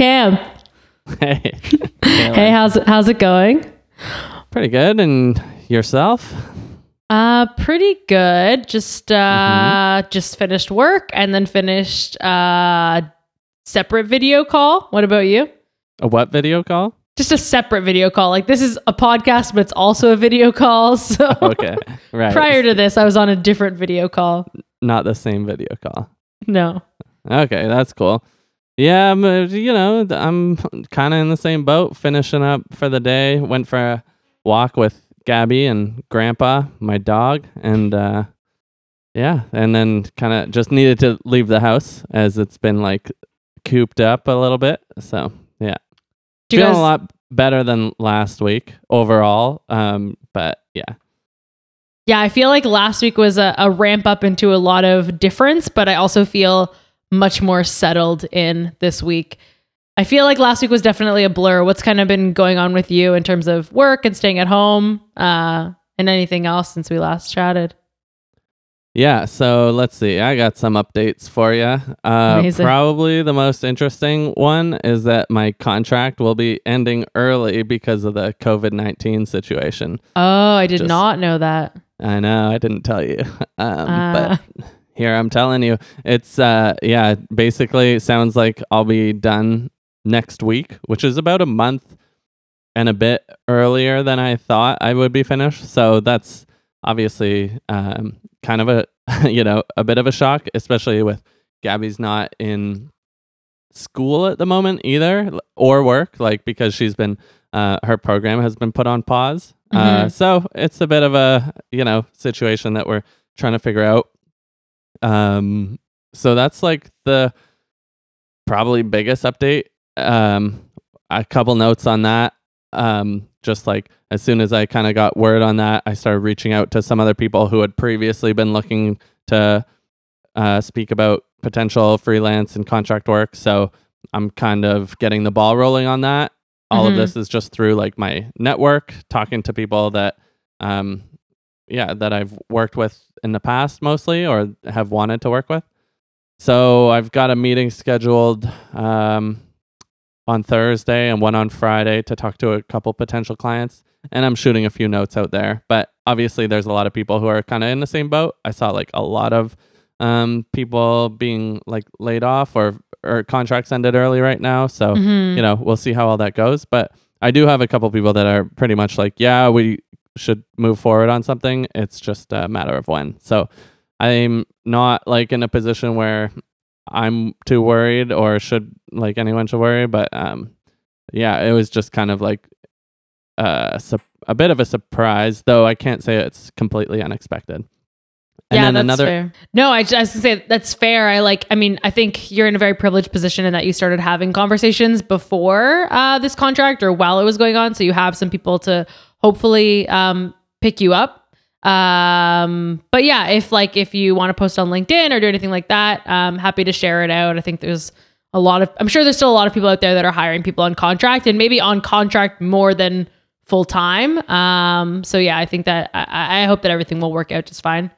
Cam. Hey. Hey, how's it, how's it going? Pretty good. And yourself? Uh, pretty good. Just uh, Mm-hmm. just finished work and then finished uh, separate video call. What about you? A what video call? Just a separate video call. Like this is a podcast, but it's also a video call. So Okay. Right. prior to this, I was on a different video call. Not the same video call. No. Okay, that's cool. Yeah, uh, you know, I'm kind of in the same boat, finishing up for the day. Went for a walk with Gabby and Grandpa, my dog, and uh, yeah, and then kind of just needed to leave the house as it's been like cooped up a little bit. So yeah, Do feeling guys- a lot better than last week overall. Um, but yeah, Yeah, I feel like last week was a, a ramp up into a lot of difference, but I also feel much more settled in this week. I feel like last week was definitely a blur. What's kind of been going on with you in terms of work and staying at home uh, and anything else since we last chatted? Yeah, so let's see. I got some updates for you. Uh, probably the most interesting one is that my contract will be ending early because of the COVID 19 situation. Oh, I did Just- not know that. I know, I didn't tell you. Um, Uh. but here I'm telling you. It's, uh, yeah, basically sounds like I'll be done next week, which is about a month and a bit earlier than I thought I would be finished. So that's obviously um, kind of a you know a bit of a shock, especially with Gabby's not in school at the moment either or work, like because she's been uh, her program has been put on pause. Uh, Mhm. so it's a bit of a you know situation that we're trying to figure out. Um, so that's like the probably biggest update. Um, a couple notes on that. Um, just like as soon as I kind of got word on that, I started reaching out to some other people who had previously been looking to uh, speak about potential freelance and contract work. So I'm kind of getting the ball rolling on that. All of Mhm. this is just through like my network, talking to people that, um, yeah, that I've worked with in the past mostly or have wanted to work with. So I've got a meeting scheduled um, on Thursday and one on Friday to talk to a couple potential clients. And I'm shooting a few notes out there. But obviously, there's a lot of people who are kind of in the same boat. I saw like a lot of um, people being like laid off or or contracts ended early right now. So Mhm. you know we'll see how all that goes. But I do have a couple people that are pretty much like, yeah, we should move forward on something. It's just a matter of when. So I'm not like in a position where I'm too worried or should like anyone should worry. But um, yeah, it was just kind of like uh, sup- a bit of a surprise, though I can't say it's completely unexpected. And yeah, then that's another fair. No, I just I was gonna say that's fair. I like. I mean, I think you're in a very privileged position in that you started having conversations before uh, this contract or while it was going on, so you have some people to hopefully um, pick you up. Um, but yeah, if like if you want to post on LinkedIn or do anything like that, I'm happy to share it out. I think there's a lot of. I'm sure there's still a lot of people out there that are hiring people on contract and maybe on contract more than full time. Um, so yeah, I think that I, I hope that everything will work out just fine.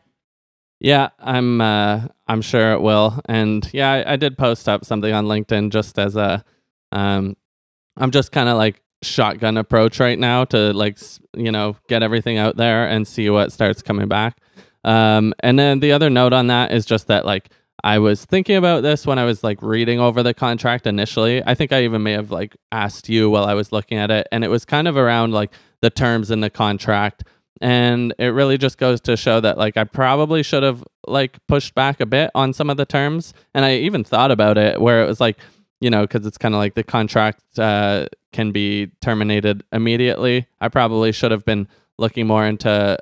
Yeah, I'm uh I'm sure it will. And yeah, I, I did post up something on LinkedIn just as a um I'm just kind of like shotgun approach right now to like you know, get everything out there and see what starts coming back. Um and then the other note on that is just that like I was thinking about this when I was like reading over the contract initially. I think I even may have like asked you while I was looking at it and it was kind of around like the terms in the contract and it really just goes to show that like I probably should have like pushed back a bit on some of the terms and I even thought about it where it was like you know cuz it's kind of like the contract uh can be terminated immediately. I probably should have been looking more into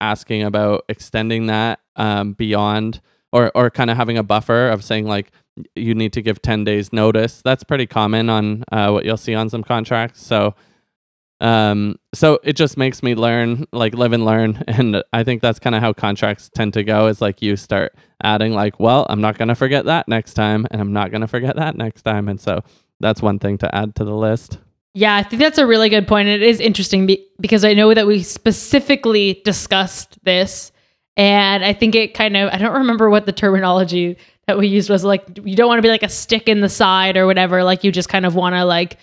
asking about extending that um beyond or or kind of having a buffer of saying like you need to give 10 days notice. That's pretty common on uh, what you'll see on some contracts. So um so it just makes me learn like live and learn and i think that's kind of how contracts tend to go is like you start adding like well i'm not going to forget that next time and i'm not going to forget that next time and so that's one thing to add to the list Yeah, I think that's a really good point. It is interesting be- because I know that we specifically discussed this, and I think it kind of I don't remember what the terminology that we used was like you don't want to be like a stick in the side or whatever. Like you just kind of want to like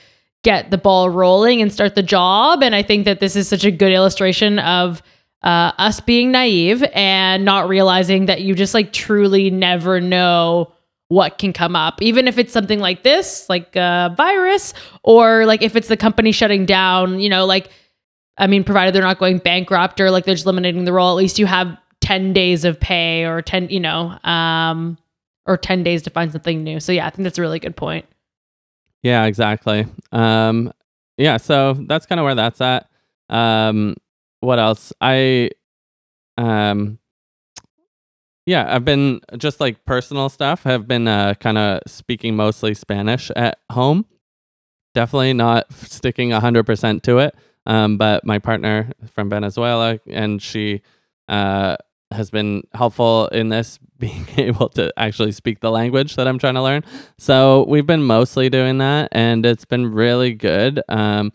get the ball rolling and start the job. And I think that this is such a good illustration of uh, us being naive and not realizing that you just like truly never know what can come up, even if it's something like this, like a virus, or like if it's the company shutting down, you know, like, I mean, provided they're not going bankrupt or like they're just eliminating the role, at least you have 10 days of pay or 10, you know, um, or 10 days to find something new. So yeah, I think that's a really good point. Yeah, exactly. Um, yeah, so that's kind of where that's at. Um, what else? I, um, yeah, I've been just like personal stuff. Have been uh, kind of speaking mostly Spanish at home. Definitely not sticking hundred percent to it. Um, but my partner from Venezuela, and she uh, has been helpful in this being able to actually speak the language that I'm trying to learn. So we've been mostly doing that, and it's been really good. Um,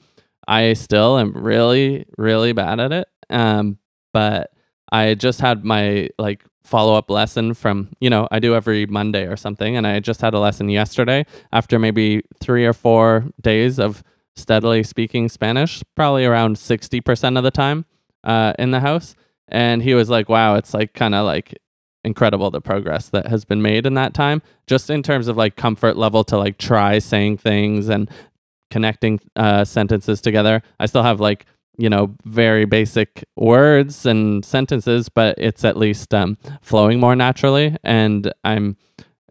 I still am really, really bad at it. Um, but I just had my like follow up lesson from, you know, I do every Monday or something. And I just had a lesson yesterday after maybe three or four days of steadily speaking Spanish, probably around 60% of the time uh, in the house. And he was like, wow, it's like kind of like incredible the progress that has been made in that time, just in terms of like comfort level to like try saying things and connecting uh, sentences together. I still have like you know very basic words and sentences, but it's at least um, flowing more naturally, and I'm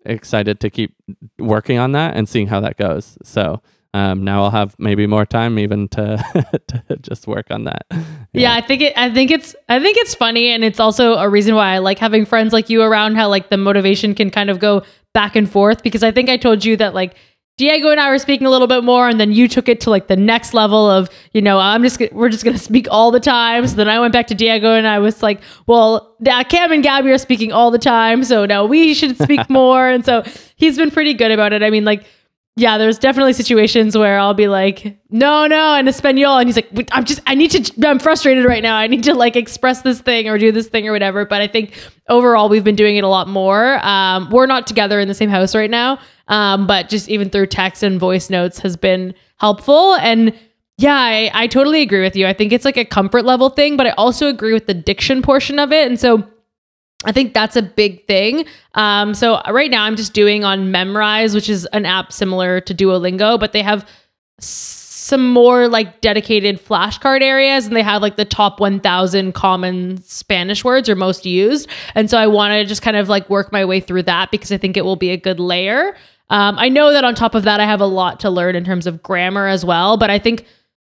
excited to keep working on that and seeing how that goes. So. Um, now I'll have maybe more time even to, to just work on that. Yeah. yeah, I think it. I think it's. I think it's funny, and it's also a reason why I like having friends like you around. How like the motivation can kind of go back and forth because I think I told you that like Diego and I were speaking a little bit more, and then you took it to like the next level of, you know, I'm just we're just gonna speak all the time. So then I went back to Diego, and I was like, well, Cam and Gabby are speaking all the time, so now we should speak more. and so he's been pretty good about it. I mean, like yeah, there's definitely situations where I'll be like, no, no, in Espanol. And he's like, I'm just, I need to, I'm frustrated right now. I need to like express this thing or do this thing or whatever. But I think overall, we've been doing it a lot more. Um, we're not together in the same house right now. Um, but just even through text and voice notes has been helpful. And yeah, I, I totally agree with you. I think it's like a comfort level thing, but I also agree with the diction portion of it. And so, I think that's a big thing. Um, so right now I'm just doing on Memrise, which is an app similar to Duolingo, but they have some more like dedicated flashcard areas and they have like the top 1000 common Spanish words or most used. And so I want to just kind of like work my way through that because I think it will be a good layer. Um, I know that on top of that, I have a lot to learn in terms of grammar as well, but I think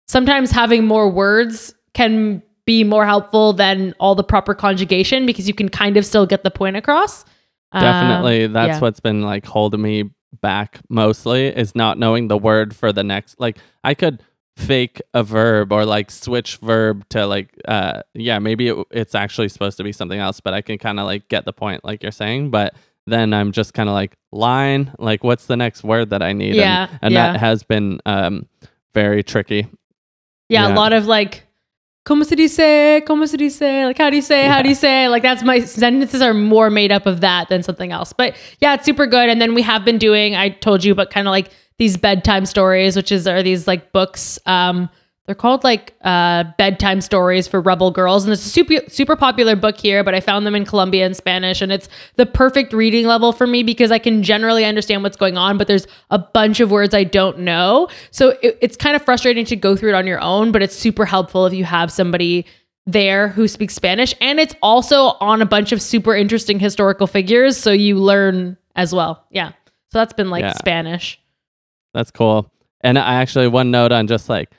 sometimes having more words can be more helpful than all the proper conjugation because you can kind of still get the point across. Definitely. Um, that's yeah. what's been like holding me back mostly is not knowing the word for the next. Like, I could fake a verb or like switch verb to like uh yeah maybe it, it's actually supposed to be something else but i can kind of like get the point like you're saying but then i'm just kind of like line like what's the next word that i need yeah and, and yeah. that has been um very tricky yeah, yeah, a lot of like como se dice, como se dice, like how do you say, yeah. how do you say, like that's my sentences are more made up of that than something else. But yeah, it's super good. And then we have been doing, I told you, but kind of like these bedtime stories, which is are these like books um they're called like uh, bedtime stories for rebel girls, and it's a super super popular book here. But I found them in Colombia in Spanish, and it's the perfect reading level for me because I can generally understand what's going on, but there's a bunch of words I don't know. So it, it's kind of frustrating to go through it on your own, but it's super helpful if you have somebody there who speaks Spanish, and it's also on a bunch of super interesting historical figures, so you learn as well. Yeah, so that's been like yeah. Spanish. That's cool. And I actually one note on just like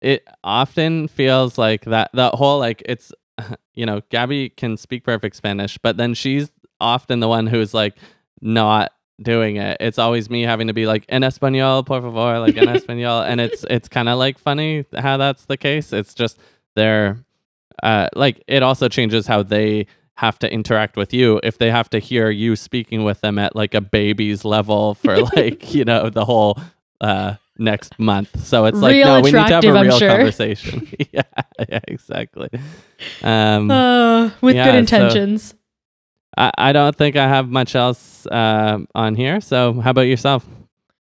it often feels like that that whole like it's you know gabby can speak perfect spanish but then she's often the one who's like not doing it. It's always me having to be like en español por favor like en español. And it's it's kind of like funny how that's the case. It's just they're uh like it also changes how they have to interact with you if they have to hear you speaking with them at like a baby's level for like you know the whole uh next month. So it's like, no, we need to have a real sure. conversation. yeah, yeah, exactly. Um, uh, with yeah, good intentions. So I, I don't think I have much else uh, on here. So, how about yourself?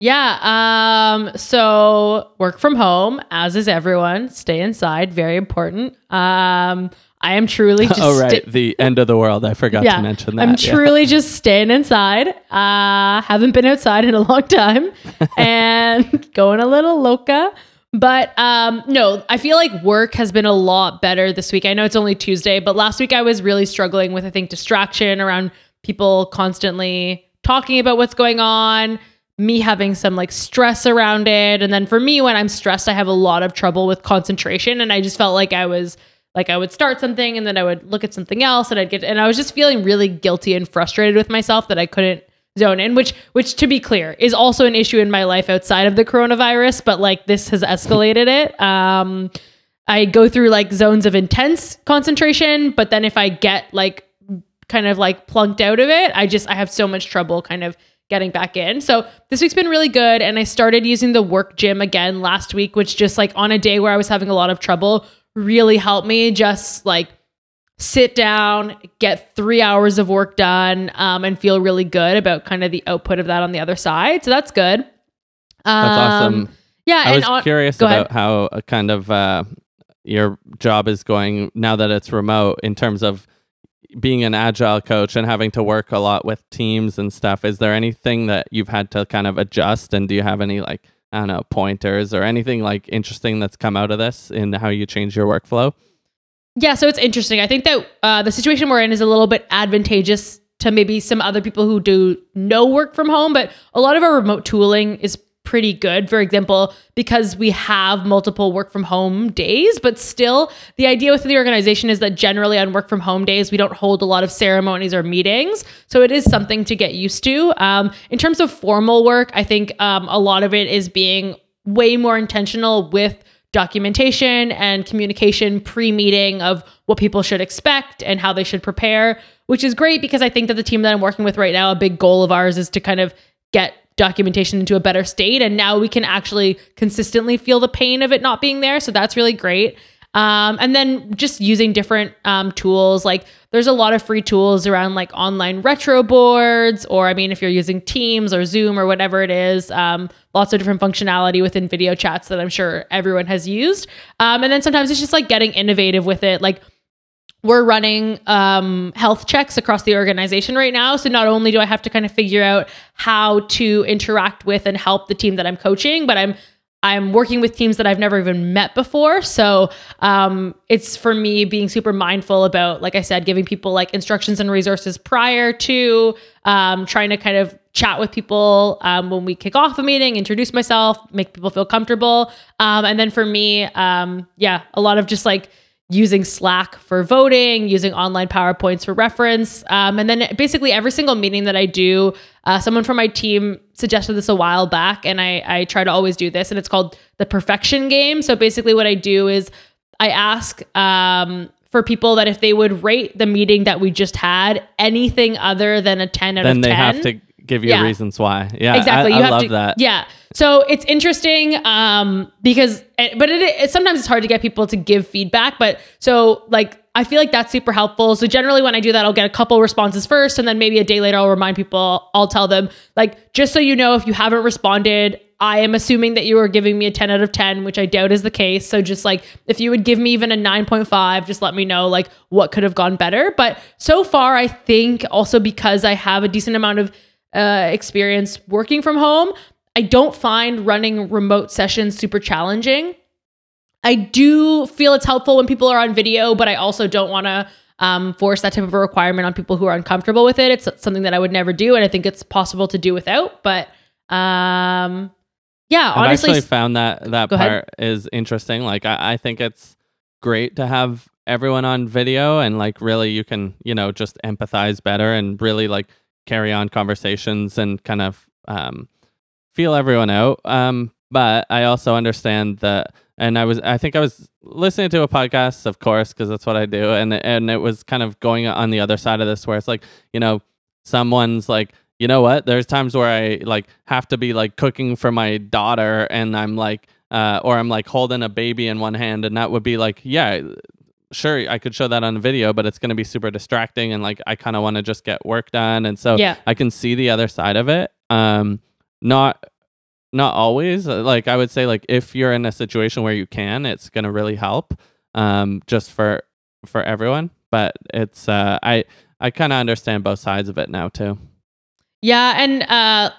Yeah. Um, so work from home, as is everyone. Stay inside, very important. Um, I am truly just oh, right. sta- the end of the world. I forgot Yeah, to mention that. I'm yeah. truly just staying inside. Uh, haven't been outside in a long time and going a little loca. But um, no, I feel like work has been a lot better this week. I know it's only Tuesday, but last week I was really struggling with, I think, distraction around people constantly talking about what's going on, me having some like stress around it. And then for me, when I'm stressed, I have a lot of trouble with concentration. And I just felt like I was like I would start something and then I would look at something else and I'd get and I was just feeling really guilty and frustrated with myself that I couldn't zone in which which to be clear is also an issue in my life outside of the coronavirus but like this has escalated it um I go through like zones of intense concentration but then if I get like kind of like plunked out of it I just I have so much trouble kind of getting back in. So this week's been really good. And I started using the work gym again last week, which just like on a day where I was having a lot of trouble, really helped me just like sit down, get three hours of work done, um, and feel really good about kind of the output of that on the other side. So that's good. Um, That's awesome. Yeah. I and was on, curious about ahead. how uh, kind of uh, your job is going now that it's remote in terms of being an agile coach and having to work a lot with teams and stuff. Is there anything that you've had to kind of adjust? And do you have any like, I don't know, pointers or anything like interesting that's come out of this in how you change your workflow? Yeah, so it's interesting. I think that uh, the situation we're in is a little bit advantageous to maybe some other people who do no work from home, but a lot of our remote tooling is pretty good. For example, because we have multiple work from home days, but still, the idea within the organization is that generally on work from home days, we don't hold a lot of ceremonies or meetings. So it is something to get used to. Um, in terms of formal work, I think um, a lot of it is being way more intentional with documentation and communication pre-meeting of what people should expect and how they should prepare which is great because i think that the team that i'm working with right now a big goal of ours is to kind of get documentation into a better state and now we can actually consistently feel the pain of it not being there. So that's really great. Um, and then just using different um, tools like there's a lot of free tools around like online retro boards or i mean if you're using teams or zoom or whatever it is um, lots of different functionality within video chats that i'm sure everyone has used. Um, and then sometimes it's just like getting innovative with it. Like we're running um, health checks across the organization right now. So not only do I have to kind of figure out how to interact with and help the team that I'm coaching, but I'm I'm working with teams that I've never even met before. So um, it's for me being super mindful about, like I said, giving people like instructions and resources prior to um, trying to kind of chat with people um, when we kick off a meeting, introduce myself, make people feel comfortable. Um, and then for me, um, yeah, a lot of just like using Slack for voting, using online PowerPoints for reference. Um, and then basically every single meeting that I do, uh, someone from my team suggested this a while back, and I, I try to always do this, and it's called the perfection game. So basically, what I do is I ask um, for people that if they would rate the meeting that we just had anything other than a 10 out Then of they 10. have to give you Yeah. reasons why. Yeah, exactly. I, you I have love to, that. Yeah. So it's interesting um, because, eh, but it, it sometimes it's hard to get people to give feedback. But so like I feel like that's super helpful. So generally when I do that, I'll get a couple responses first, and then maybe a day later I'll remind people. I'll tell them like just so you know, if you haven't responded. I am assuming that you are giving me a 10 out of 10, which I doubt is the case. So just like if you would give me even a 9.5, just let me know like what could have gone better. But so far, I think also because I have a decent amount of uh, experience working from home, I don't find running remote sessions super challenging. I do feel it's helpful when people are on video, but I also don't want to um, force that type of a requirement on people who are uncomfortable with it. It's something that I would never do, and I think it's possible to do without. But um, yeah, I've honestly, actually found that that Go ahead. part is interesting. Like I, I think it's great to have everyone on video and like really you can, you know, just empathize better and really like carry on conversations and kind of um feel everyone out. Um but I also understand that and I was I think I was listening to a podcast, of course, because that's what I do, and and it was kind of going on the other side of this where it's like, you know, someone's like, you know what? There's times where I like have to be like cooking for my daughter and I'm like uh or I'm like holding a baby in one hand and that would be like, yeah, sure I could show that on a video, but it's going to be super distracting and like I kind of want to just get work done. And so Yeah. I can see the other side of it. Um, not not always. Uh, Like I would say, like if you're in a situation where you can, it's going to really help. Um, just for for everyone. But it's uh, I I kind of understand both sides of it now too. Yeah, and uh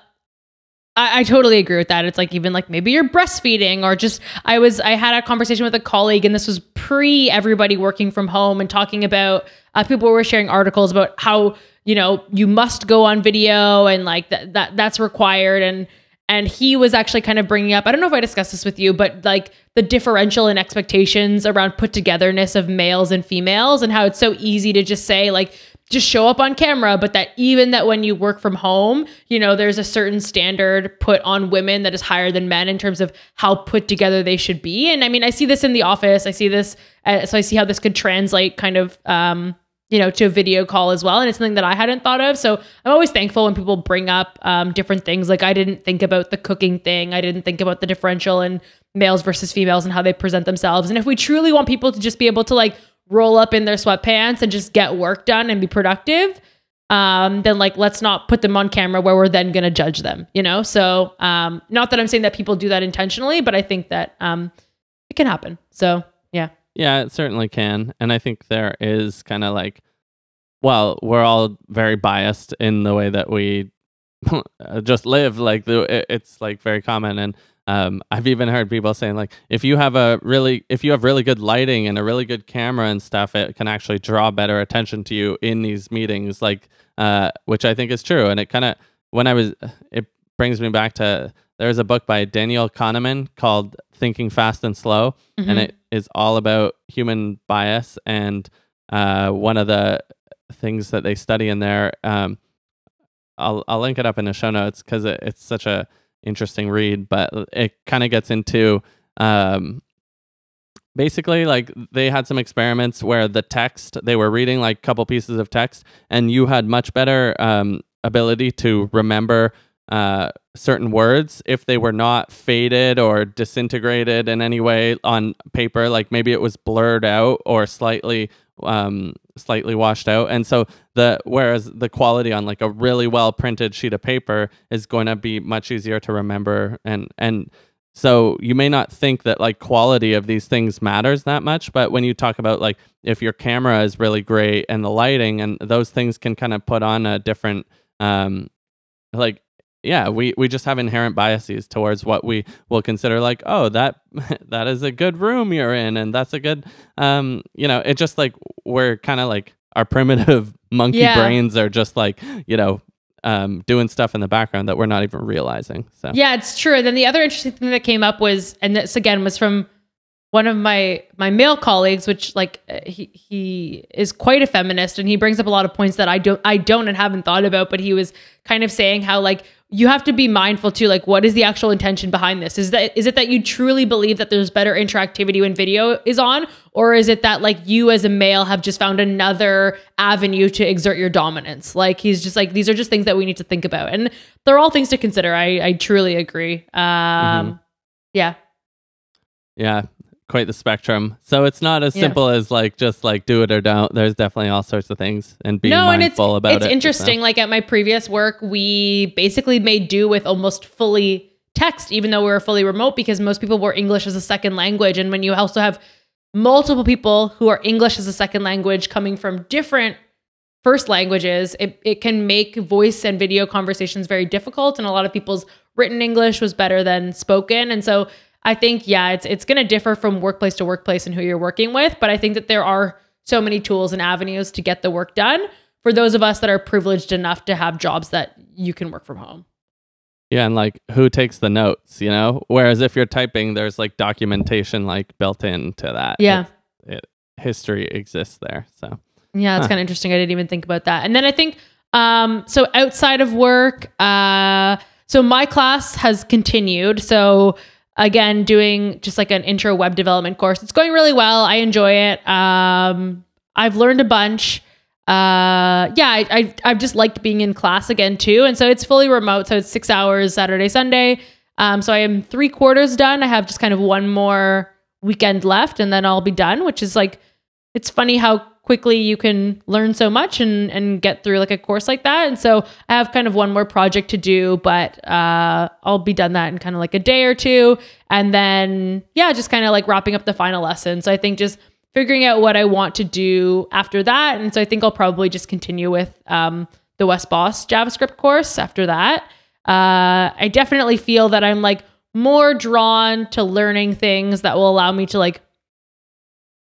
I, I totally agree with that. It's like even like maybe you're breastfeeding or just I was I had a conversation with a colleague and this was pre everybody working from home and talking about uh, people were sharing articles about how you know you must go on video and like that that that's required and and he was actually kind of bringing up i don't know if i discussed this with you but like the differential in expectations around put togetherness of males and females and how it's so easy to just say like just show up on camera but that even that when you work from home you know there's a certain standard put on women that is higher than men in terms of how put together they should be and i mean i see this in the office i see this uh, so i see how this could translate kind of um you know, to a video call as well. And it's something that I hadn't thought of. So I'm always thankful when people bring up um, different things. Like I didn't think about the cooking thing. I didn't think about the differential in males versus females and how they present themselves. And if we truly want people to just be able to like roll up in their sweatpants and just get work done and be productive, um, then like let's not put them on camera where we're then gonna judge them, you know? So um, not that I'm saying that people do that intentionally, but I think that um, it can happen. So yeah. Yeah, it certainly can. And I think there is kind of like, well, we're all very biased in the way that we just live. Like, the, it- it's like very common. And um, I've even heard people saying, like, if you have a really, if you have really good lighting and a really good camera and stuff, it can actually draw better attention to you in these meetings, like, uh, which I think is true. And it kind of, when I was, it brings me back to, there's a book by Daniel Kahneman called Thinking Fast and Slow Mhm. and it is all about human bias. And uh, one of the things that they study in there, um, I'll I'll link it up in the show notes because it, it's such a interesting read. But it kind of gets into um, basically like they had some experiments where the text they were reading like a couple pieces of text, and you had much better um, ability to remember uh, certain words if they were not faded or disintegrated in any way on paper like maybe it was blurred out or slightly um slightly washed out. And so the whereas the quality on like a really well printed sheet of paper is going to be much easier to remember and and so you may not think that like quality of these things matters that much but when you talk about like if your camera is really great and the lighting and those things can kind of put on a different um like yeah we we just have inherent biases towards what we will consider like oh that that is a good room you're in and that's a good um you know it just like we're kind of like our primitive monkey Yeah. brains are just like you know um doing stuff in the background that we're not even realizing so Yeah, it's true. And then the other interesting thing that came up was, and this again was from one of my my male colleagues, which like uh, he he is quite a feminist, and he brings up a lot of points that I don't I don't and haven't thought about. But he was kind of saying how like you have to be mindful too, like what is the actual intention behind this? Is that is it that you truly believe that there's better interactivity when video is on, or is it that like you as a male have just found another avenue to exert your dominance? Like he's just like these are just things that we need to think about, and they're all things to consider. I I truly agree. Um, yeah, yeah quite the spectrum so it's not as Yeah. simple as like just like do it or don't there's definitely all sorts of things and being no, and it's mindful about it's it so. interesting. Like at my previous work, we basically made do with almost fully text, even though we were fully remote, because most people were English as a second language, and when you also have multiple people who are English as a second language coming from different first languages, it, it can make voice and video conversations very difficult. And a lot of people's written English was better than spoken. And so I think, yeah, it's it's gonna differ from workplace to workplace and who you're working with. But I think that there are so many tools and avenues to get the work done for those of us that are privileged enough to have jobs that you can work from home. Yeah, and like who takes the notes, you know? Whereas if you're typing, there's like documentation like built into that. Yeah. It, it, history exists there. So Yeah, that's Huh. kind of interesting. I didn't even think about that. And then I think um so outside of work, uh so my class has continued. So again, doing just like an intro web development course. It's going really well. I enjoy it. Um I've learned a bunch. Uh yeah, I, I I've just liked being in class again too. And so it's fully remote. So it's six hours Saturday, Sunday. Um so I am three quarters done. I have just kind of one more weekend left and then I'll be done, which is like it's funny how quickly you can learn so much and and get through like a course like that. And so I have kind of one more project to do, but uh, I'll be done that in kind of like a day or two, and then yeah, just kind of like wrapping up the final lesson. So I think just figuring out what I want to do after that, and so I think I'll probably just continue with um, the Wes Bos JavaScript course after that. Uh, I definitely feel that I'm like more drawn to learning things that will allow me to like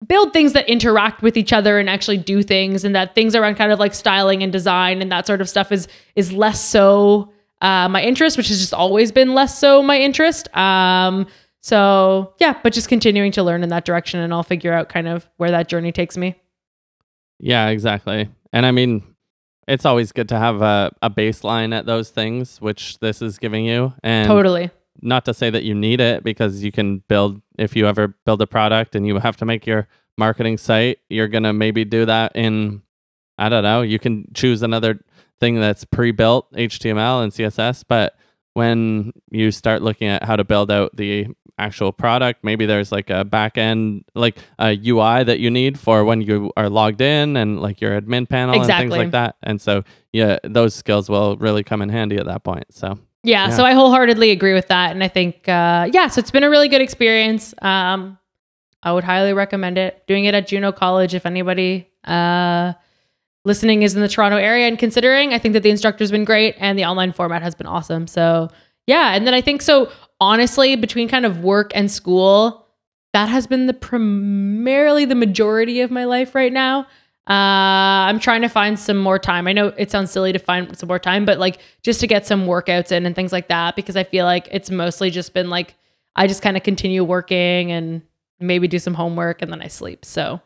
build things that interact with each other and actually do things and that things around kind of like styling and design and that sort of stuff is is less so uh, my interest which has just always been less so my interest um so yeah but just continuing to learn in that direction and i'll figure out kind of where that journey takes me Yeah, exactly. And I mean, it's always good to have a, a baseline at those things, which this is giving you. And totally not to say that you need it because you can build if you ever build a product and you have to make your marketing site you're going to maybe do that in i don't know you can choose another thing that's pre-built html and css but when you start looking at how to build out the actual product maybe there's like a back end like a ui that you need for when you are logged in and like your admin panel and things like that. And so yeah those skills will really come in handy at that point so Yeah, Yeah. so I wholeheartedly agree with that, and I think uh, yeah, so it's been a really good experience. Um, I would highly recommend it. Doing it at Juno College, if anybody uh, listening is in the Toronto area and considering, I think that the instructor's been great and the online format has been awesome. So yeah, and then I think so. Honestly, between kind of work and school, that has been the primarily the majority of my life right now. Uh, I'm trying to find some more time. I know it sounds silly to find some more time, but like just to get some workouts in and things like that, because I feel like it's mostly just been like I just kind of continue working and maybe do some homework and then I sleep. So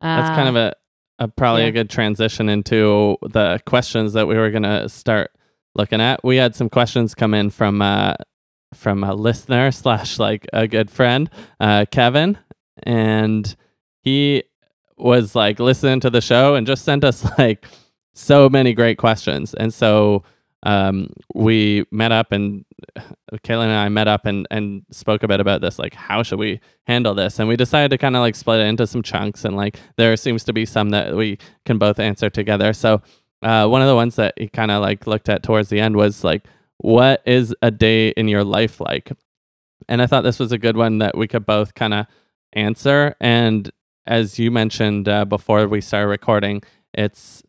uh, That's kind of a, a probably yeah. a good transition into the questions that we were gonna start looking at. We had some questions come in from uh, from a listener slash like a good friend, uh, Kevin, and he was like listening to the show and just sent us like so many great questions. And so um, we met up and Kaylin and I met up and, and spoke a bit about this, like how should we handle this? And we decided to kind of like split it into some chunks and like there seems to be some that we can both answer together. So uh, one of the ones that he kind of like looked at towards the end was like, what is a day in your life like? And I thought this was a good one that we could both kind of answer. And as you mentioned uh, before we started recording, it's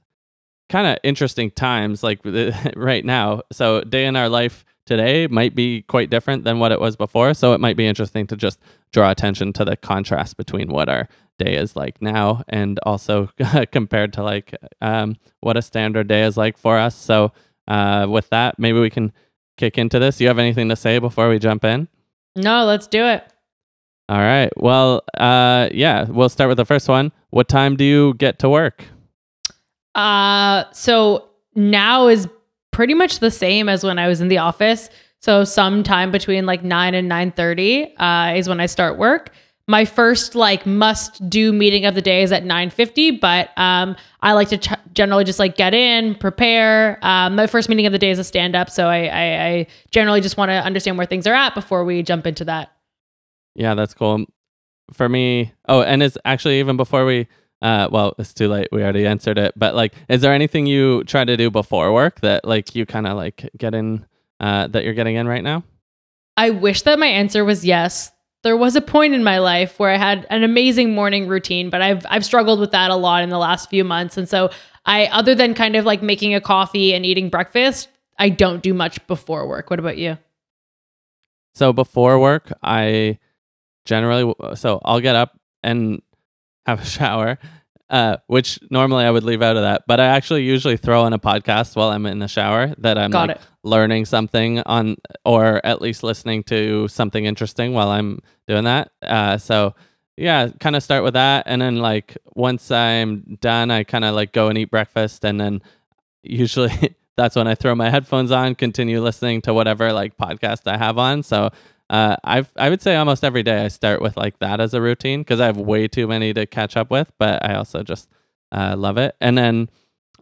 kind of interesting times like right now. So, day in our life today might be quite different than what it was before. So, it might be interesting to just draw attention to the contrast between what our day is like now and also compared to like um, what a standard day is like for us. So, uh, with that, maybe we can kick into this. You have anything to say before we jump in? no, let's do it. All right. Well, uh, yeah, we'll start with the first one. What time do you get to work? Uh, so now is pretty much the same as when I was in the office. So sometime between like nine and nine thirty uh, is when I start work. My first like must do meeting of the day is at nine fifty, but um, I like to ch- generally just like get in, prepare. Um, my first meeting of the day is a stand up, so I, I, I generally just want to understand where things are at before we jump into that. Yeah, that's cool. For me, oh, and it's actually even before we, uh, well, it's too late. We already answered it. But like, is there anything you try to do before work that like you kind of like get in, uh, that you're getting in right now? I wish that my answer was yes. There was a point in my life where I had an amazing morning routine, but I've I've struggled with that a lot in the last few months. And so I other than kind of like making a coffee and eating breakfast, I don't do much before work. What about you? So before work, I generally so I'll get up and have a shower, uh, which normally I would leave out of that, but I actually usually throw in a podcast while I'm in the shower that I'm Got like it. learning something on, or at least listening to something interesting while I'm doing that. Uh, so yeah, kind of start with that, and then like once I'm done, I kind of like go and eat breakfast, and then usually that's when I throw my headphones on, continue listening to whatever like podcast I have on. So uh, I've I would say almost every day I start with like that as a routine because I have way too many to catch up with, but I also just uh, love it. And then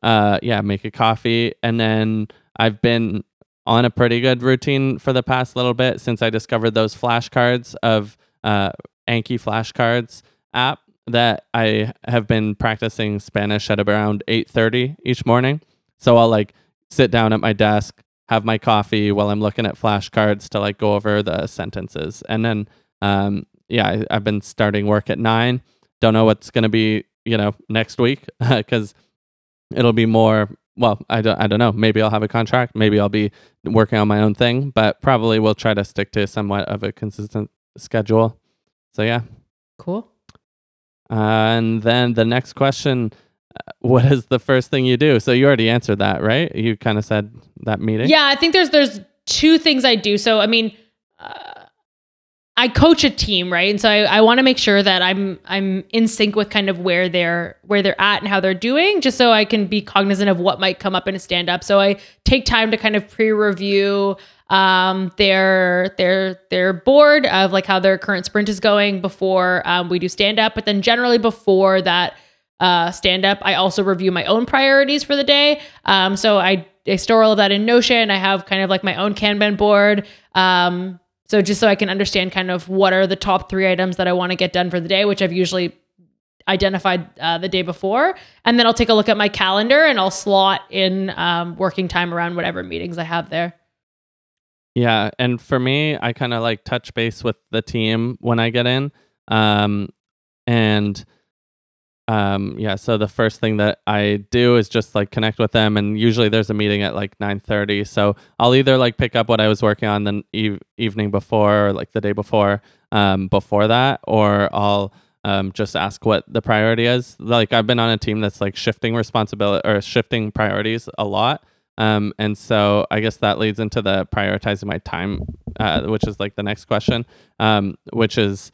uh, yeah, make a coffee, and then I've been on a pretty good routine for the past little bit since I discovered those flashcards of uh, Anki flashcards app. that I have been practicing Spanish at around 8:30 each morning. So I'll like sit down at my desk, have my coffee while I'm looking at flashcards to like go over the sentences. And then um yeah, I, I've been starting work at 9. Don't know what's going to be, you know, next week cuz it'll be more well, I don't, I don't know. Maybe I'll have a contract. Maybe I'll be working on my own thing, but probably we'll try to stick to somewhat of a consistent schedule. So, yeah. Cool. Uh, and then the next question what is the first thing you do? So you already answered that, right? You kind of said that meeting. Yeah, I think there's there's two things I do. So I mean, uh, I coach a team, right? And so I, I want to make sure that I'm I'm in sync with kind of where they're where they're at and how they're doing, just so I can be cognizant of what might come up in a stand up. So I take time to kind of pre-review um, their their their board of like how their current sprint is going before um, we do stand up. But then generally before that uh, stand up, I also review my own priorities for the day. Um, so I I store all of that in Notion. I have kind of like my own Kanban board. Um, so just so I can understand kind of what are the top three items that I want to get done for the day, which I've usually identified uh, the day before, and then I'll take a look at my calendar and I'll slot in um, working time around whatever meetings I have there. Yeah, and for me, I kind of like touch base with the team when I get in, um, and um yeah so the first thing that i do is just like connect with them and usually there's a meeting at like 9.30 so i'll either like pick up what i was working on the e- evening before or like the day before um before that or i'll um just ask what the priority is. Like i've been on a team that's like shifting responsibility or shifting priorities a lot um and so i guess that leads into the prioritizing my time uh, which is like the next question um which is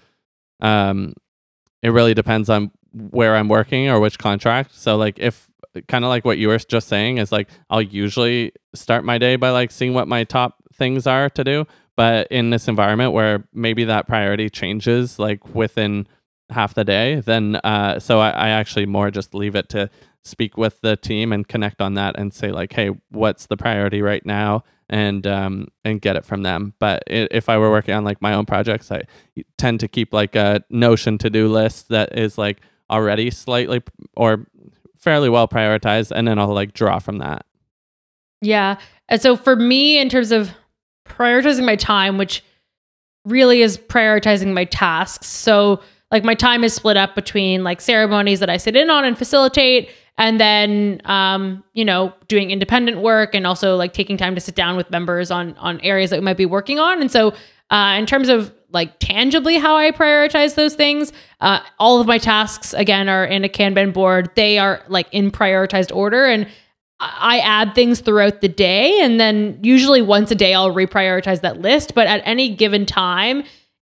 um it really depends on where I'm working or which contract. So like if kind of like what you were just saying is like I'll usually start my day by like seeing what my top things are to do, but in this environment where maybe that priority changes like within half the day, then uh so I, I actually more just leave it to speak with the team and connect on that and say like hey what's the priority right now? and um and get it from them. But if i were working on like my own projects i tend to keep like a notion to-do list that is like already slightly or fairly well prioritized and then I'll like draw from that. Yeah. And so for me in terms of prioritizing my time which really is prioritizing my tasks. So like my time is split up between like ceremonies that I sit in on and facilitate and then um you know doing independent work and also like taking time to sit down with members on on areas that we might be working on. And so uh in terms of like tangibly how I prioritize those things. Uh, all of my tasks again are in a Kanban board. They are like in prioritized order, and I add things throughout the day, and then usually once a day I'll reprioritize that list. But at any given time,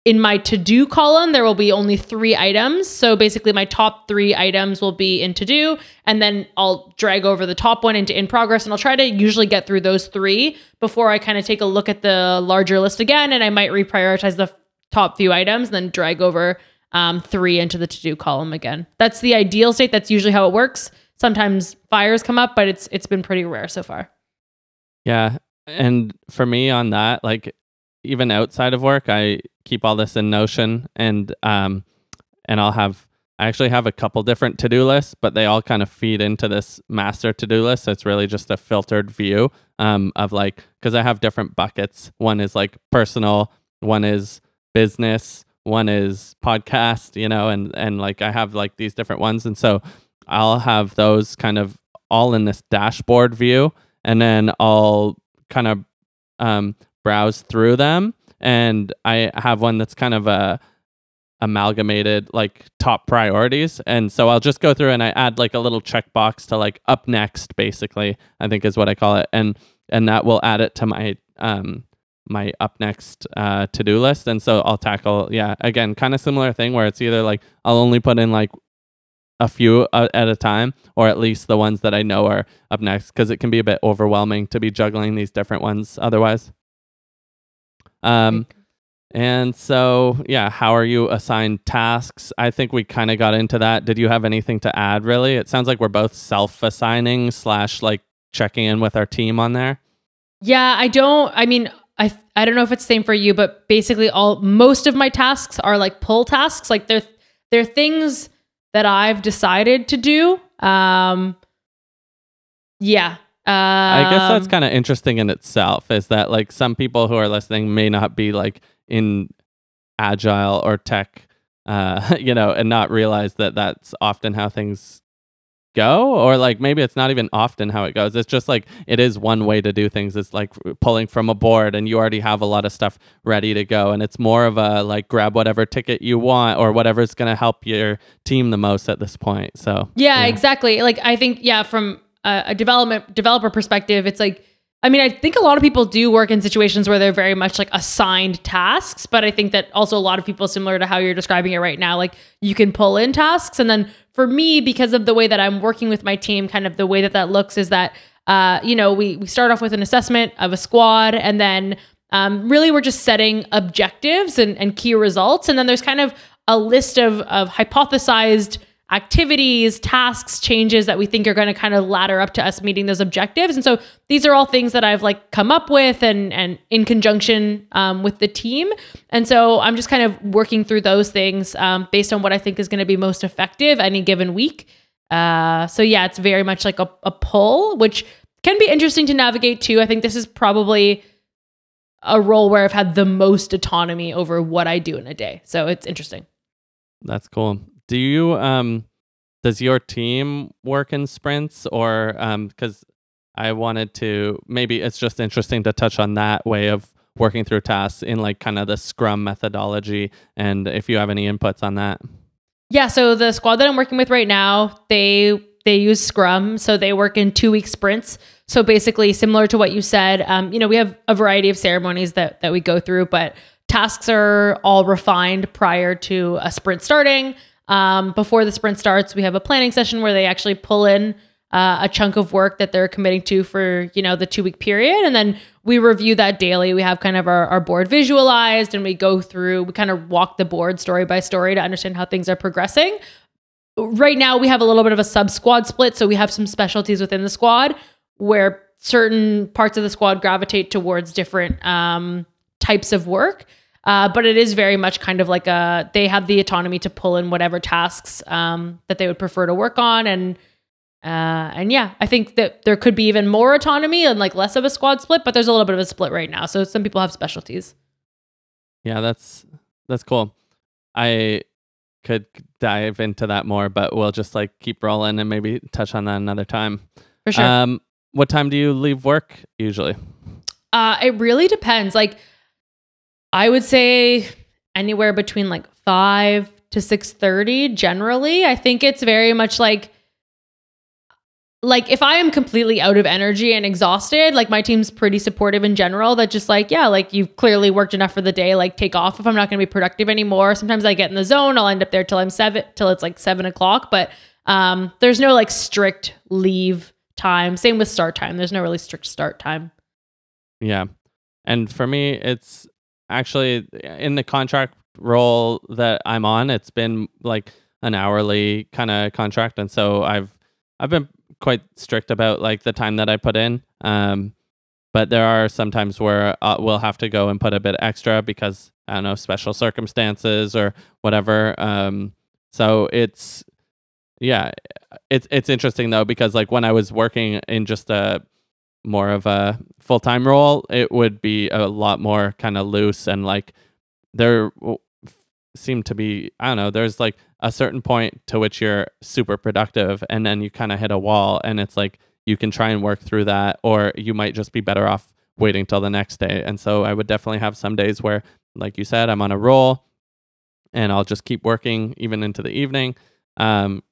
in my to do column, there will be only three items. So basically, my top three items will be in to do, and then I'll drag over the top one into in progress. And I'll try to usually get through those three before I kind of take a look at the larger list again. And I might reprioritize the top few items, then drag over um, three into the to do column again. That's the ideal state. That's usually how it works. Sometimes fires come up, but it's it's been pretty rare so far. Yeah, and for me on that, like even outside of work, I keep all this in Notion, and um, and I'll have I actually have a couple different to do lists, but they all kind of feed into this master to do list. So it's really just a filtered view um, of like because I have different buckets. One is like personal, one is business, one is podcast, you know, and and like I have like these different ones and so I'll have those kind of all in this dashboard view and then I'll kind of um, browse through them and I have one that's kind of a amalgamated like top priorities and so I'll just go through and I add like a little checkbox to like up next basically I think is what I call it and and that will add it to my um my up next uh, to do list. And so I'll tackle, yeah, again, kind of similar thing where it's either like I'll only put in like a few uh, at a time, or at least the ones that I know are up next, because it can be a bit overwhelming to be juggling these different ones otherwise. Um, and so, yeah, how are you assigned tasks? I think we kind of got into that. Did you have anything to add, really? It sounds like we're both self assigning slash like checking in with our team on there. Yeah, I don't, I mean, I don't know if it's the same for you, but basically all most of my tasks are like pull tasks. Like they're they're things that I've decided to do. Um, yeah. Um, I guess that's kind of interesting in itself. Is that like some people who are listening may not be like in agile or tech, uh, you know, and not realize that that's often how things go or like maybe it's not even often how it goes. It's just like it is one way to do things. It's like pulling from a board and you already have a lot of stuff ready to go. And it's more of a like grab whatever ticket you want or whatever's going to help your team the most at this point. So yeah, yeah. exactly. Like i think yeah from a, a development developer perspective it's like I mean, I think a lot of people do work in situations where they're very much like assigned tasks, but I think that also a lot of people, similar to how you're describing it right now, like you can pull in tasks. And then for me, because of the way that I'm working with my team, kind of the way that that looks is that, uh, you know, we, we start off with an assessment of a squad and then um, really we're just setting objectives and, and key results. And then there's kind of a list of, of hypothesized activities, tasks, changes that we think are going to kind of ladder up to us meeting those objectives. And so these are all things that I've like come up with and and in conjunction um, with the team. And so I'm just kind of working through those things um, based on what I think is going to be most effective any given week. Uh, so yeah, it's very much like a, a pull, which can be interesting to navigate too. I think this is probably a role where I've had the most autonomy over what I do in a day. So it's interesting. That's cool. Do you um does your team work in sprints or um cuz I wanted to maybe it's just interesting to touch on that way of working through tasks in like kind of the scrum methodology and if you have any inputs on that. Yeah, so the squad that I'm working with right now, they they use Scrum, so they work in two week sprints. So basically, similar to what you said, um, you know, we have a variety of ceremonies that that we go through, but tasks are all refined prior to a sprint starting. Um, before the sprint starts, we have a planning session where they actually pull in uh, a chunk of work that they're committing to for you know the two week period, and then we review that daily. We have kind of our, our board visualized, and we go through. We kind of walk the board story by story to understand how things are progressing. Right now, we have a little bit of a sub squad split, so we have some specialties within the squad where certain parts of the squad gravitate towards different um, types of work. Uh, but it is very much kind of like a they have the autonomy to pull in whatever tasks um, that they would prefer to work on. And uh, and yeah i think that there could be even more autonomy and like less of a squad split but there's a little bit of a split right now. So some people have specialties. Yeah that's that's cool. I could dive into that more but we'll just like keep rolling and maybe touch on that another time. For sure. Um what time do you leave work usually? Uh it really depends. Like I would say anywhere between like 5 to 6:30 generally. I think it's very much like like if I am completely out of energy and exhausted, like my team's pretty supportive in general that just like, yeah, like you've clearly worked enough for the day, like take off if I'm not gonna be productive anymore. Sometimes I get in the zone, I'll end up there till I'm seven till it's like seven o'clock. But um there's no like strict leave time. Same with start time. There's no really strict start time. Yeah. And for me, it's actually in the contract role that I'm on, it's been like an hourly kind of contract, and so I've I've been quite strict about like the time that I put in. Um, but there are some times where uh, we'll have to go and put a bit extra because I don't know special circumstances or whatever. Um, so it's yeah, it's it's interesting though because like when I was working in just a more of a full time role, it would be a lot more kind of loose and like there seem to be I don't know. There's like a certain point to which you're super productive, and then you kind of hit a wall, and it's like you can try and work through that, or you might just be better off waiting till the next day. And so I would definitely have some days where, like you said, I'm on a roll, and I'll just keep working even into the evening. Um,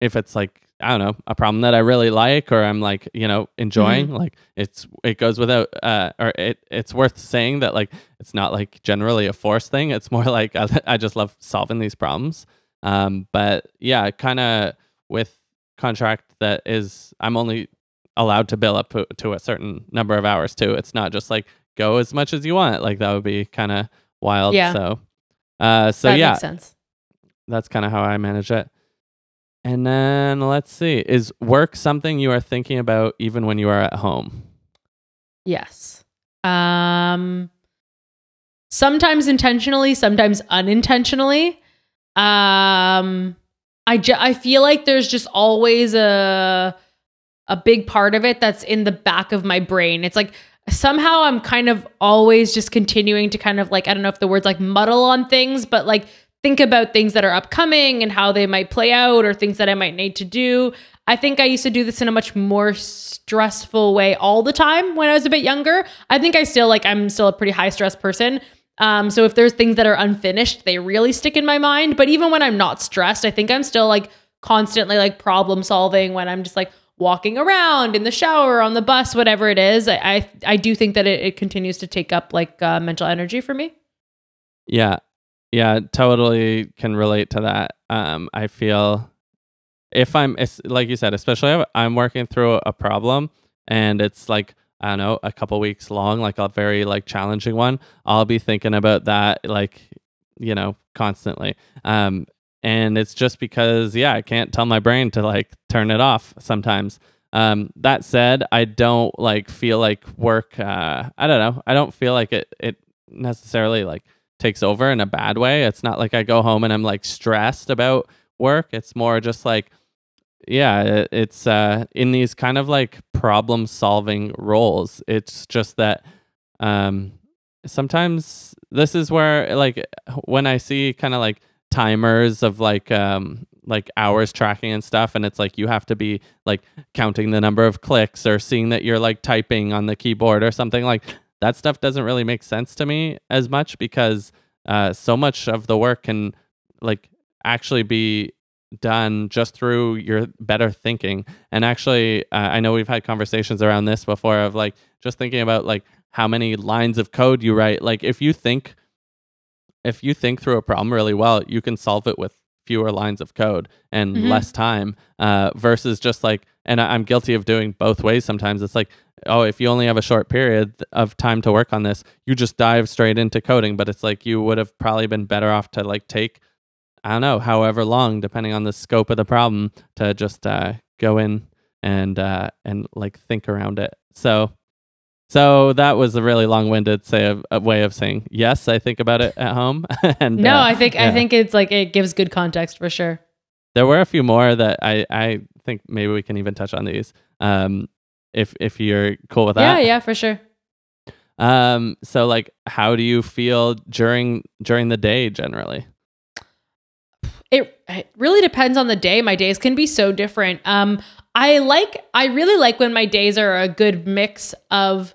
if it's like I don't know, a problem that I really like or I'm like, you know, enjoying. Mm-hmm. Like it's it goes without uh or it it's worth saying that like it's not like generally a force thing. It's more like I, I just love solving these problems. Um but yeah, kind of with contract that is I'm only allowed to bill up to a certain number of hours too. It's not just like go as much as you want. Like that would be kind of wild. Yeah. So uh so that yeah. Makes sense. That's kind of how I manage it. And then let's see. Is work something you are thinking about even when you are at home? Yes. Um sometimes intentionally, sometimes unintentionally. Um I ju- I feel like there's just always a a big part of it that's in the back of my brain. It's like somehow I'm kind of always just continuing to kind of like I don't know if the words like muddle on things, but like think about things that are upcoming and how they might play out or things that I might need to do. I think I used to do this in a much more stressful way all the time when I was a bit younger. I think I still like I'm still a pretty high stress person. Um, so if there's things that are unfinished, they really stick in my mind. But even when I'm not stressed, I think I'm still like constantly like problem solving when I'm just like walking around in the shower, on the bus, whatever it is. I I, I do think that it, it continues to take up like uh, mental energy for me. Yeah. Yeah, totally can relate to that. Um, I feel if I'm, like you said, especially if I'm working through a problem and it's like, I don't know, a couple weeks long, like a very like challenging one, I'll be thinking about that like, you know, constantly. Um, and it's just because, yeah, I can't tell my brain to like turn it off sometimes. Um, that said, I don't like feel like work, uh, I don't know, I don't feel like it, it necessarily like takes over in a bad way. It's not like I go home and I'm like stressed about work. It's more just like, yeah, it's uh, in these kind of like problem solving roles. It's just that um, sometimes this is where like when I see kind of like timers of like um like hours tracking and stuff and it's like you have to be like counting the number of clicks or seeing that you're like typing on the keyboard or something like that stuff doesn't really make sense to me as much because uh, so much of the work can like actually be done just through your better thinking. And actually uh, i know we've had conversations around this before of like just thinking about like how many lines of code you write. Like if you think if you think through a problem really well you can solve it with fewer lines of code and Mhm. less time uh, versus just like and I- i'm guilty of doing both ways sometimes it's like oh, if you only have a short period of time to work on this, you just dive straight into coding. But it's like you would have probably been better off to like take, I don't know, however long, depending on the scope of the problem, to just uh, go in and uh, and like think around it. So, so that was a really long-winded say a, a way of saying yes. I think about it at home. and No, uh, I think I think it's like it gives good context for sure. there were a few more that I I think maybe we can even touch on these. Um, if if you're cool with that. Yeah, yeah, for sure. Um, so like how do you feel during during the day generally? It, it really depends on the day. My days can be so different. Um, I like I really like when my days are a good mix of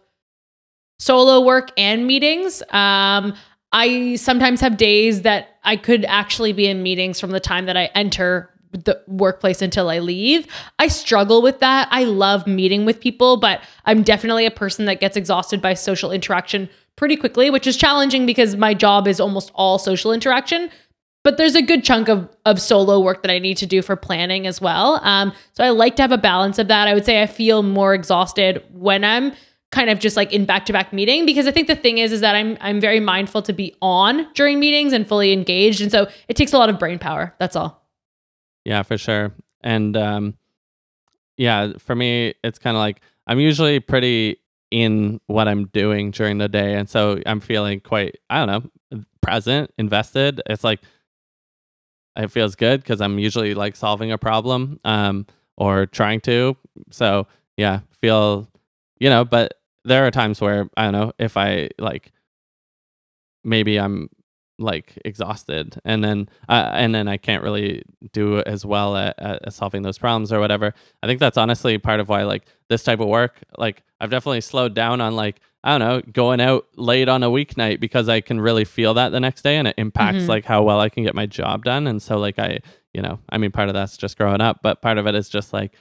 solo work and meetings. Um, I sometimes have days that I could actually be in meetings from the time that I enter the workplace until I leave. I struggle with that. I love meeting with people, but I'm definitely a person that gets exhausted by social interaction pretty quickly, which is challenging because my job is almost all social interaction. But there's a good chunk of, of solo work that I need to do for planning as well. Um, so I like to have a balance of that. I would say I feel more exhausted when I'm kind of just like in back-to-back meeting because I think the thing is is that I'm I'm very mindful to be on during meetings and fully engaged. And so it takes a lot of brain power. That's all. Yeah, for sure. And um yeah, for me it's kind of like I'm usually pretty in what I'm doing during the day and so I'm feeling quite I don't know, present, invested. It's like it feels good cuz I'm usually like solving a problem um or trying to. So, yeah, feel you know, but there are times where I don't know if I like maybe I'm like exhausted and then uh, and then I can't really do as well at, at solving those problems or whatever. I think that's honestly part of why like this type of work like I've definitely slowed down on like I don't know going out late on a weeknight because I can really feel that the next day and it impacts Mhm. like how well I can get my job done and so like I you know I mean part of that's just growing up but part of it is just like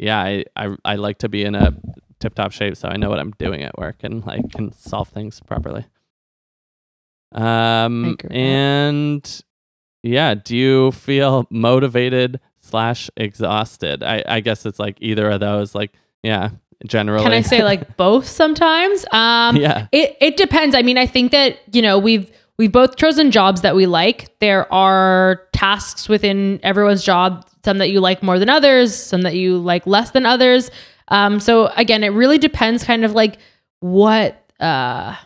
yeah I I, I like to be in a tip top shape so I know what I'm doing at work and like can solve things properly. Um agree with that. and yeah, do you feel motivated slash exhausted? I I guess it's like either of those. Like yeah, generally. Can I say like both sometimes? Um yeah, It it depends. I mean, I think that, you know, we've we've both chosen jobs that we like. There are tasks within everyone's job, some that you like more than others, some that you like less than others. Um, so again, it really depends kind of like what uh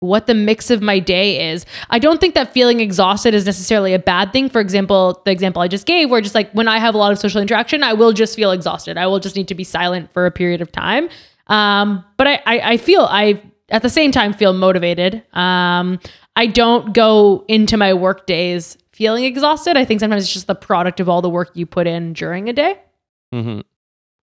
what the mix of my day is. I don't think that feeling exhausted is necessarily a bad thing. For example, the example I just gave, where just like when I have a lot of social interaction, I will just feel exhausted. I will just need to be silent for a period of time. Um, but I, I, I feel I at the same time feel motivated. Um, I don't go into my work days feeling exhausted. I think sometimes it's just the product of all the work you put in during a day. Mm-hmm.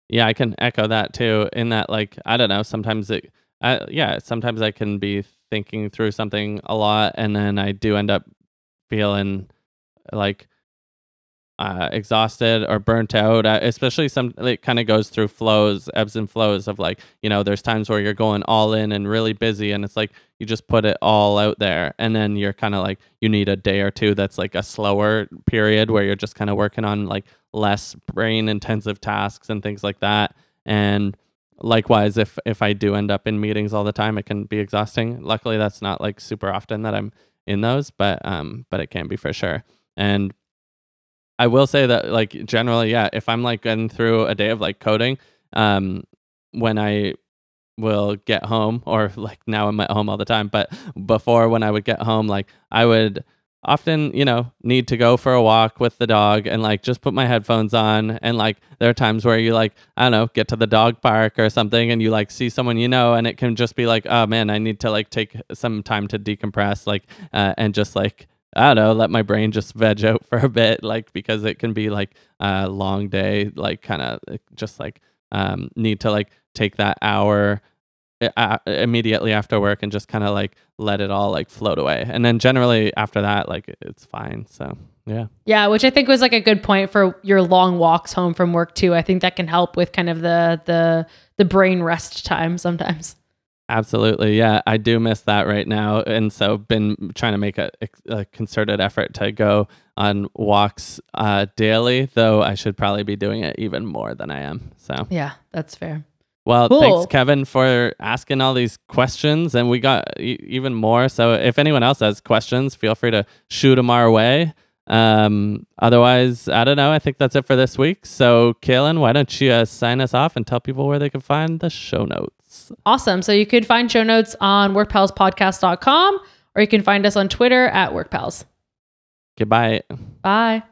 Yeah, I can echo that too. In that, like, I don't know, sometimes it, I, yeah, sometimes I can be thinking through something a lot, and then I do end up feeling like uh, exhausted or burnt out. Uh, especially some, it kind of goes through flows, ebbs and flows of like, you know, there's times where you're going all in and really busy, and it's like you just put it all out there, and then you're kind of like, you need a day or two that's like a slower period where you're just kind of working on like less brain intensive tasks and things like that. And likewise, if if I do end up in meetings all the time, it can be exhausting. Luckily, that's not like super often that I'm in those, but um, but it can be for sure. And I will say that like generally, yeah, if I'm like going through a day of like coding, um, when I will get home or like now I'm at home all the time, but before when I would get home, like I would often, you know, need to go for a walk with the dog and like just put my headphones on. And like there are times where you like, I don't know, get to the dog park or something and you like see someone you know and it can just be like, oh man, I need to like take some time to decompress, like, uh, and just like, I don't know, let my brain just veg out for a bit, like, because it can be like a long day, like, kind of just like, um, need to like take that hour uh, immediately after work and just kind of like let it all like float away. And then generally after that, like it's fine. So yeah. Yeah, which I think was like a good point for your long walks home from work too. I think that can help with kind of the the the brain rest time sometimes. Absolutely. Yeah, I do miss that right now. And so been trying to make a, a concerted effort to go on walks uh, daily, though I should probably be doing it even more than I am. So Yeah, that's fair. Well, cool. thanks, Kevin, for asking all these questions. And we got e- even more. So if anyone else has questions, feel free to shoot them our way. Um, otherwise, I don't know. I think that's it for this week. So, Kaylin, why don't you uh, sign us off and tell people where they can find the show notes? Awesome. So, you could find show notes on workpalspodcast.com or you can find us on Twitter at workpals. Goodbye. Bye.